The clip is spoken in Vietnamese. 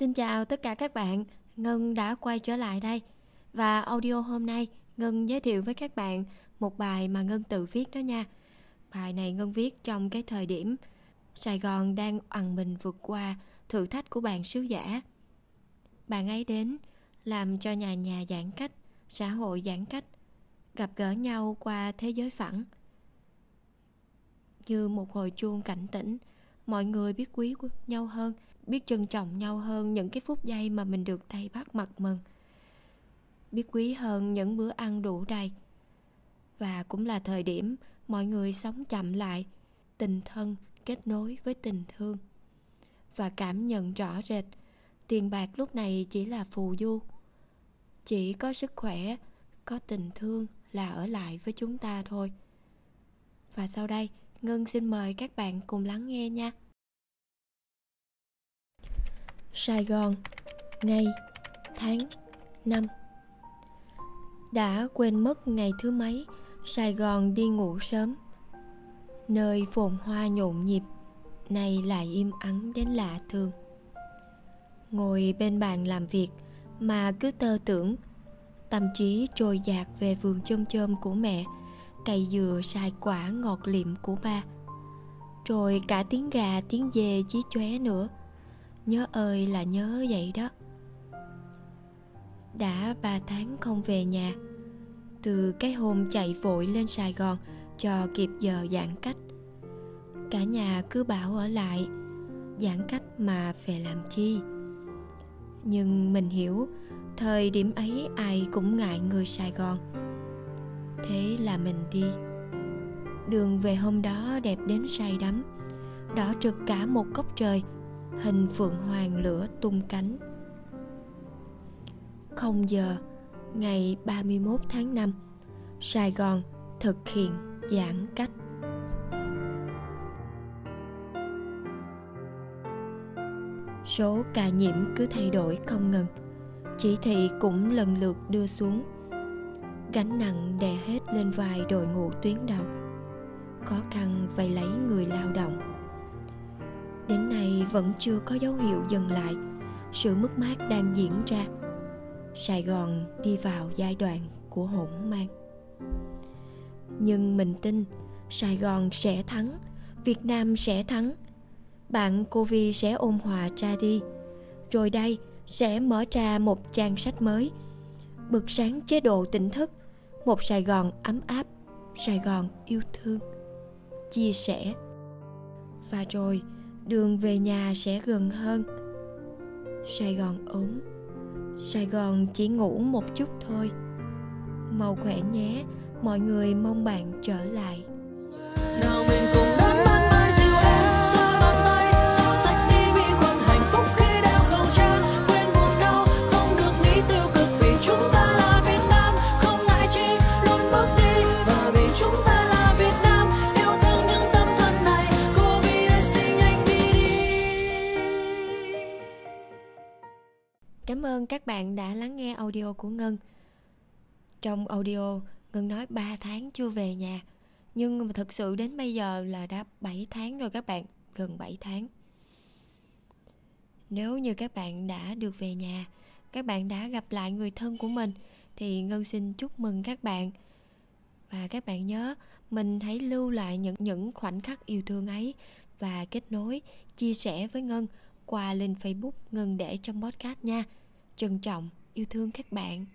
Xin chào tất cả các bạn, Ngân đã quay trở lại đây. Và audio hôm nay Ngân giới thiệu với các bạn một bài mà Ngân tự viết đó nha. Bài này Ngân viết trong cái thời điểm Sài Gòn đang ằn mình vượt qua thử thách của bạn sứ giả. Bạn ấy đến làm cho nhà nhà giãn cách, xã hội giãn cách Gặp gỡ nhau qua thế giới phẳng. Như một hồi chuông cảnh tỉnh Mọi người biết quý nhau hơn biết trân trọng nhau hơn những cái phút giây mà mình được tay bắt mặt mừng. Biết quý hơn những bữa ăn đủ đầy. Và cũng là thời điểm mọi người sống chậm lại, tình thân kết nối với tình thương. Và cảm nhận rõ rệt, tiền bạc lúc này chỉ là phù du. Chỉ có sức khỏe, có tình thương là ở lại với chúng ta thôi. Và sau đây, ngân xin mời các bạn cùng lắng nghe nha. Sài Gòn, Ngày Tháng Năm. Đã quên mất ngày thứ mấy, Sài Gòn đi ngủ sớm. Nơi phồn hoa nhộn nhịp, Nay lại im ắng đến lạ thường. Ngồi bên bàn làm việc Mà cứ tơ tưởng, Tâm trí trôi dạt về vườn chôm chôm của mẹ Cây dừa sai quả ngọt liệm của ba. Rồi cả tiếng gà tiếng dê chí chóe nữa nhớ ơi là nhớ vậy đó. Đã ba tháng không về nhà, từ cái hôm chạy vội lên sài gòn cho kịp giờ giãn cách. Cả nhà cứ bảo ở lại, giãn cách mà về làm chi? Nhưng mình hiểu, thời điểm ấy ai cũng ngại người sài gòn. Thế là mình đi. Đường về hôm đó đẹp đến say đắm, đỏ trực cả một cốc trời hình phượng hoàng lửa tung cánh. Không giờ, ngày 31 tháng 5, Sài Gòn thực hiện giãn cách. Số ca nhiễm cứ thay đổi không ngừng, chỉ thị cũng lần lượt đưa xuống. Gánh nặng đè hết lên vai đội ngũ tuyến đầu. Khó khăn phải lấy người lao động đến nay vẫn chưa có dấu hiệu dừng lại. Sự mất mát đang diễn ra. Sài gòn đi vào giai đoạn của hỗn mang. Nhưng mình tin sài gòn sẽ thắng, việt nam sẽ thắng. Bạn covid sẽ ôn hòa ra đi. Rồi đây sẽ mở ra một trang sách mới. Bực sáng chế độ tỉnh thức, một sài gòn ấm áp, sài gòn yêu thương. Chia sẻ. Và rồi đường về nhà sẽ gần hơn. Sài gòn ốm. Sài gòn chỉ ngủ một chút thôi. Mau khỏe nhé. Mọi người mong bạn trở lại. Cảm ơn các bạn đã lắng nghe audio của Ngân. Trong audio, Ngân nói 3 tháng chưa về nhà. Nhưng mà thực sự đến bây giờ là đã 7 tháng rồi các bạn, gần 7 tháng. Nếu như các bạn đã được về nhà, các bạn đã gặp lại người thân của mình thì Ngân xin chúc mừng các bạn. Và các bạn nhớ, mình hãy lưu lại những những khoảnh khắc yêu thương ấy và kết nối, chia sẻ với Ngân qua link Facebook Ngân để trong podcast nha trân trọng yêu thương các bạn.